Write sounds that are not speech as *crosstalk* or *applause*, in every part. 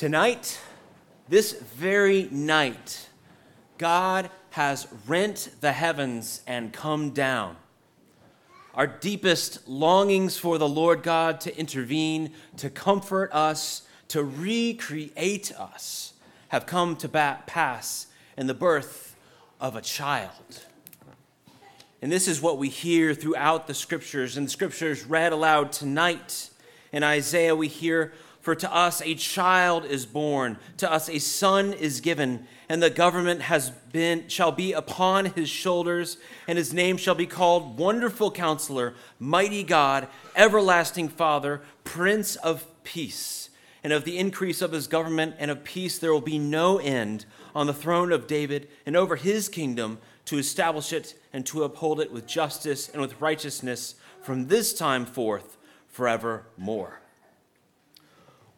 Tonight, this very night, God has rent the heavens and come down. Our deepest longings for the Lord God to intervene, to comfort us, to recreate us, have come to pass in the birth of a child. And this is what we hear throughout the scriptures. And the scriptures read aloud tonight in Isaiah, we hear for to us a child is born, to us a son is given, and the government has been shall be upon his shoulders, and his name shall be called Wonderful Counselor, Mighty God, Everlasting Father, Prince of Peace. And of the increase of his government and of peace there will be no end on the throne of David and over his kingdom to establish it and to uphold it with justice and with righteousness from this time forth forevermore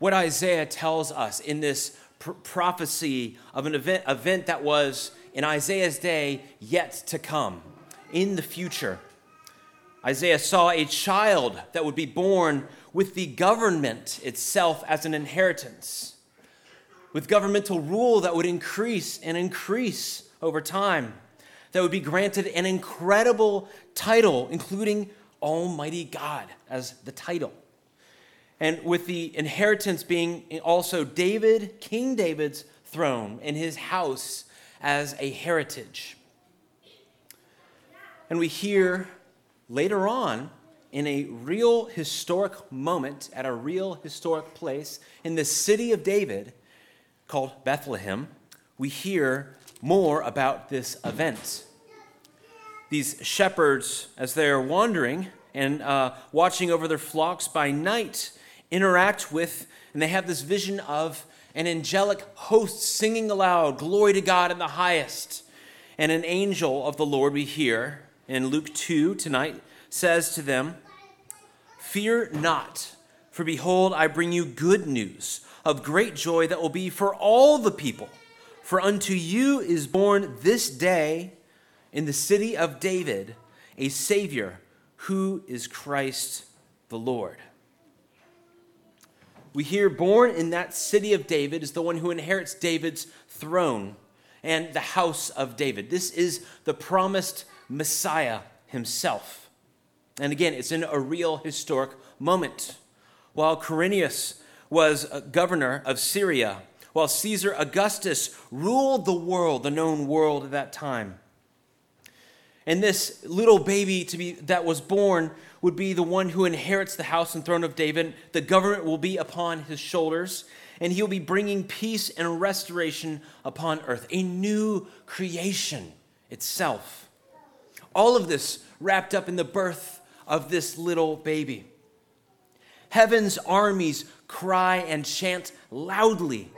what Isaiah tells us in this pr- prophecy of an event, event that was in Isaiah's day yet to come, in the future. Isaiah saw a child that would be born with the government itself as an inheritance, with governmental rule that would increase and increase over time, that would be granted an incredible title, including Almighty God as the title and with the inheritance being also David, King David's throne and his house as a heritage. And we hear later on in a real historic moment at a real historic place in the city of David called Bethlehem, we hear more about this event. These shepherds, as they are wandering and uh, watching over their flocks by night, interact with, and they have this vision of an angelic host singing aloud, Glory to God in the highest. And an angel of the Lord, we hear in Luke 2 tonight, says to them, Fear not, for behold, I bring you good news of great joy that will be for all the people. For unto you is born this day in the city of David a Savior who is Christ the Lord we hear born in that city of David is the one who inherits David's throne and the house of David. This is the promised Messiah himself. And again, it's in a real historic moment. While Quirinius was governor of Syria, while Caesar Augustus ruled the world, the known world at that time. And this little baby to be that was born would be the one who inherits the house and throne of David. The government will be upon his shoulders, and he'll be bringing peace and restoration upon earth, a new creation itself. All of this wrapped up in the birth of this little baby. Heaven's armies cry and chant loudly,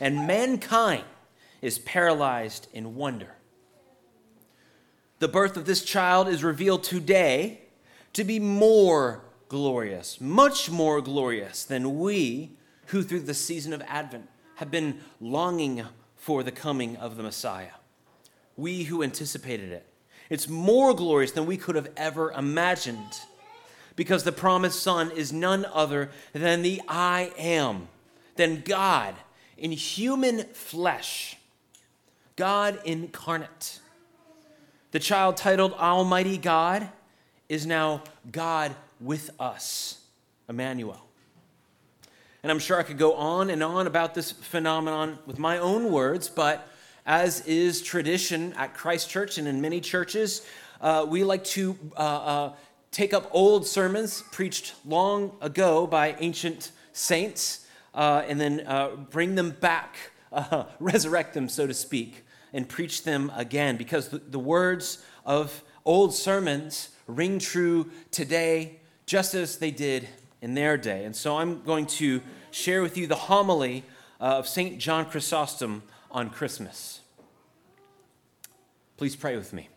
and mankind is paralyzed in wonder. The birth of this child is revealed today to be more glorious, much more glorious than we who, through the season of Advent, have been longing for the coming of the Messiah. We who anticipated it. It's more glorious than we could have ever imagined because the promised Son is none other than the I am, than God in human flesh, God incarnate. The child titled Almighty God is now God with us, Emmanuel. And I'm sure I could go on and on about this phenomenon with my own words, but as is tradition at Christ Church and in many churches, uh, we like to uh, uh, take up old sermons preached long ago by ancient saints uh, and then uh, bring them back, *laughs* uh, resurrect them, so to speak, and preach them again because the, the words of old sermons ring true today just as they did in their day. And so I'm going to share with you the homily of St. John Chrysostom on Christmas. Please pray with me.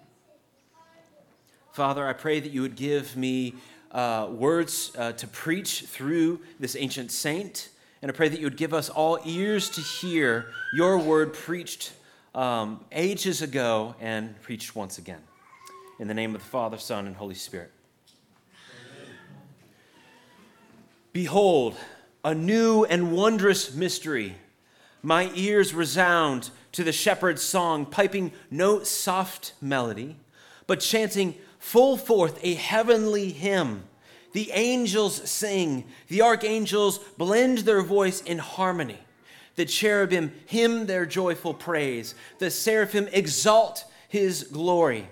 Father, I pray that you would give me uh, words uh, to preach through this ancient saint. And I pray that you would give us all ears to hear your word preached um, ages ago and preached once again. In the name of the Father, Son, and Holy Spirit. Behold, a new and wondrous mystery. My ears resound to the shepherd's song, piping no soft melody, but chanting full forth a heavenly hymn. The angels sing, the archangels blend their voice in harmony. The cherubim hymn their joyful praise, the seraphim exalt his glory.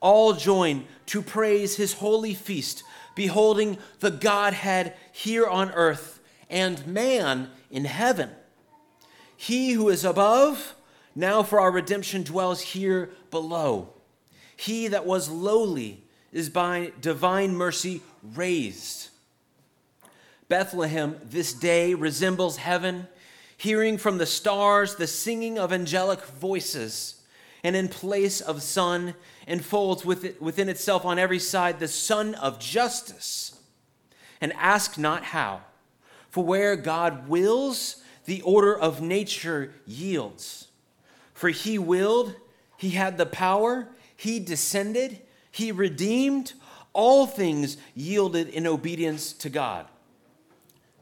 All join to praise his holy feast, beholding the Godhead here on earth and man in heaven. He who is above, now for our redemption dwells here below. He that was lowly is by divine mercy raised. Bethlehem this day resembles heaven, hearing from the stars the singing of angelic voices, and in place of sun enfolds within itself on every side the sun of justice. And ask not how, for where God wills, the order of nature yields. For he willed, he had the power, he descended, he redeemed, all things yielded in obedience to God.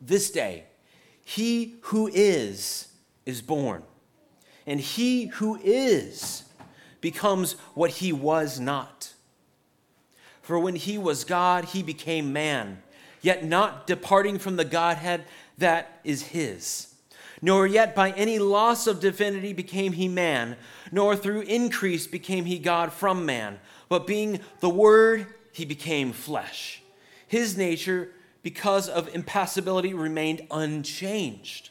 This day, he who is, is born, and he who is becomes what he was not. For when he was God, he became man, yet not departing from the Godhead that is his nor yet by any loss of divinity became he man, nor through increase became he God from man, but being the Word, he became flesh. His nature, because of impassibility, remained unchanged.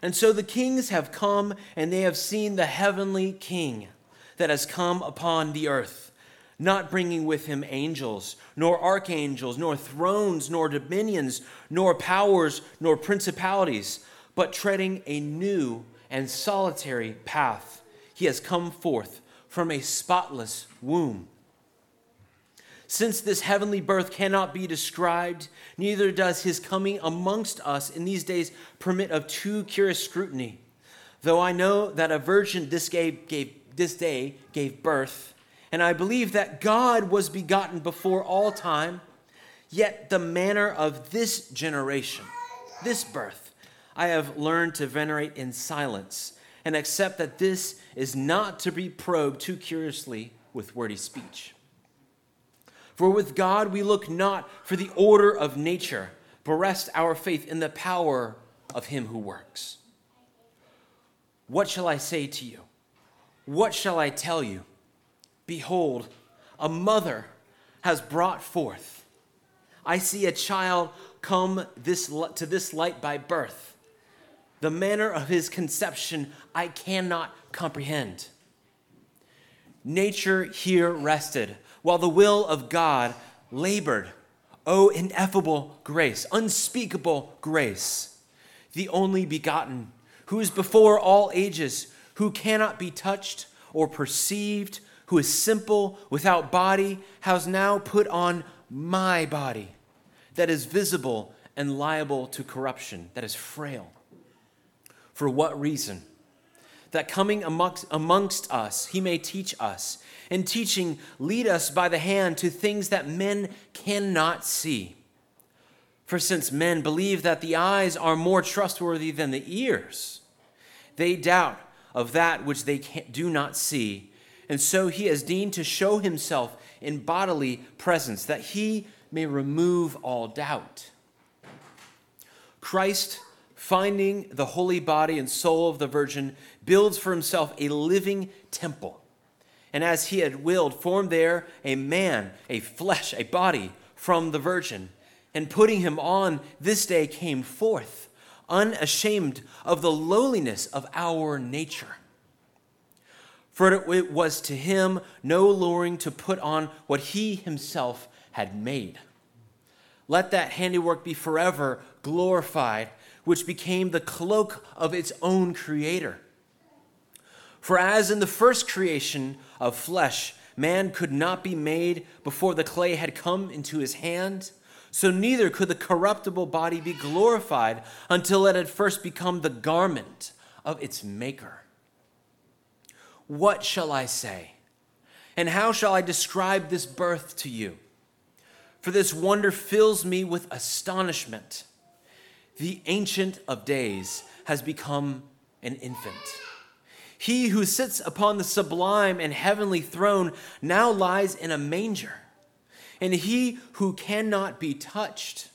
And so the kings have come, and they have seen the heavenly King that has come upon the earth, not bringing with him angels, nor archangels, nor thrones, nor dominions, nor powers, nor principalities but treading a new and solitary path. He has come forth from a spotless womb. Since this heavenly birth cannot be described, neither does his coming amongst us in these days permit of too curious scrutiny. Though I know that a virgin this, gave, gave, this day gave birth, and I believe that God was begotten before all time, yet the manner of this generation, this birth, I have learned to venerate in silence and accept that this is not to be probed too curiously with wordy speech. For with God we look not for the order of nature, but rest our faith in the power of Him who works. What shall I say to you? What shall I tell you? Behold, a mother has brought forth. I see a child come this, to this light by birth the manner of his conception I cannot comprehend. Nature here rested, while the will of God labored. Oh, ineffable grace, unspeakable grace, the only begotten, who is before all ages, who cannot be touched or perceived, who is simple, without body, has now put on my body, that is visible and liable to corruption, that is frail for what reason? That coming amongst, amongst us, he may teach us, and teaching, lead us by the hand to things that men cannot see. For since men believe that the eyes are more trustworthy than the ears, they doubt of that which they do not see. And so he has deigned to show himself in bodily presence, that he may remove all doubt. Christ finding the holy body and soul of the Virgin, builds for himself a living temple. And as he had willed, formed there a man, a flesh, a body from the Virgin. And putting him on this day came forth, unashamed of the lowliness of our nature. For it was to him no luring to put on what he himself had made. Let that handiwork be forever glorified which became the cloak of its own creator. For as in the first creation of flesh, man could not be made before the clay had come into his hand, so neither could the corruptible body be glorified until it had first become the garment of its maker. What shall I say? And how shall I describe this birth to you? For this wonder fills me with astonishment the Ancient of Days has become an infant. He who sits upon the sublime and heavenly throne now lies in a manger. And he who cannot be touched,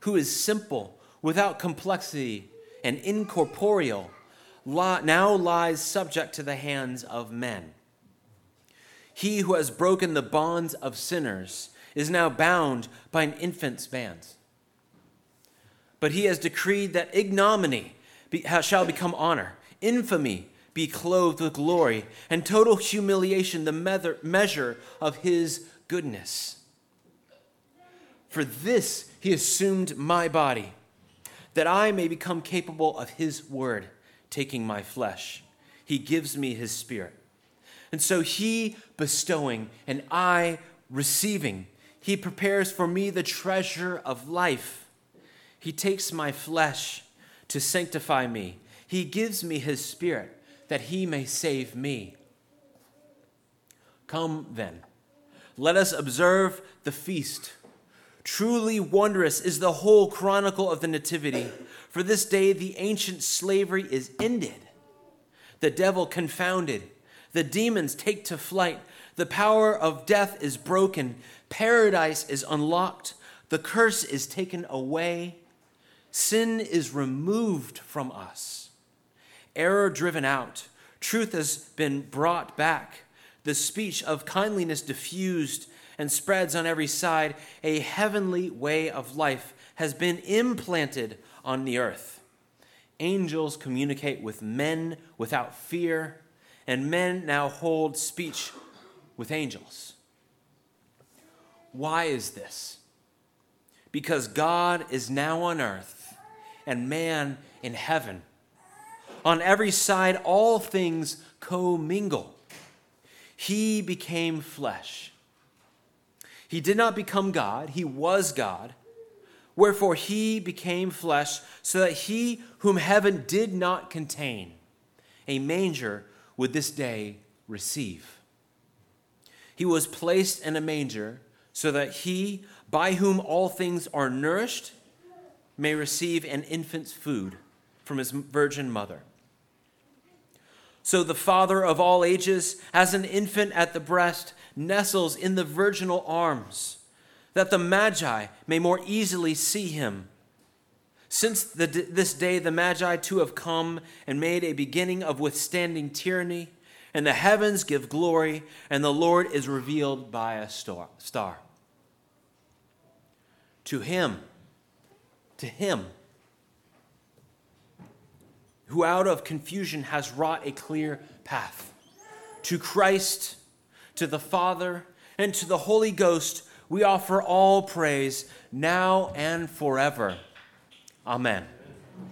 who is simple, without complexity, and incorporeal, now lies subject to the hands of men. He who has broken the bonds of sinners is now bound by an infant's bands. But he has decreed that ignominy shall become honor, infamy be clothed with glory, and total humiliation the measure of his goodness. For this he assumed my body, that I may become capable of his word, taking my flesh. He gives me his spirit. And so he bestowing and I receiving, he prepares for me the treasure of life. He takes my flesh to sanctify me. He gives me his spirit that he may save me. Come then, let us observe the feast. Truly wondrous is the whole chronicle of the Nativity, for this day the ancient slavery is ended, the devil confounded, the demons take to flight, the power of death is broken, paradise is unlocked, the curse is taken away, sin is removed from us error driven out, truth has been brought back, the speech of kindliness diffused and spreads on every side, a heavenly way of life has been implanted on the earth. Angels communicate with men without fear, and men now hold speech with angels. Why is this? Because God is now on earth and man in heaven on every side, all things commingle. He became flesh. He did not become God, he was God. Wherefore he became flesh, so that he whom heaven did not contain, a manger, would this day receive. He was placed in a manger, so that he, by whom all things are nourished, may receive an infant's food from his virgin mother. So the Father of all ages, as an infant at the breast, nestles in the virginal arms, that the Magi may more easily see him. Since the, this day the Magi too have come and made a beginning of withstanding tyranny, and the heavens give glory, and the Lord is revealed by a star. To him, to him, who out of confusion has wrought a clear path. To Christ, to the Father, and to the Holy Ghost, we offer all praise now and forever. Amen.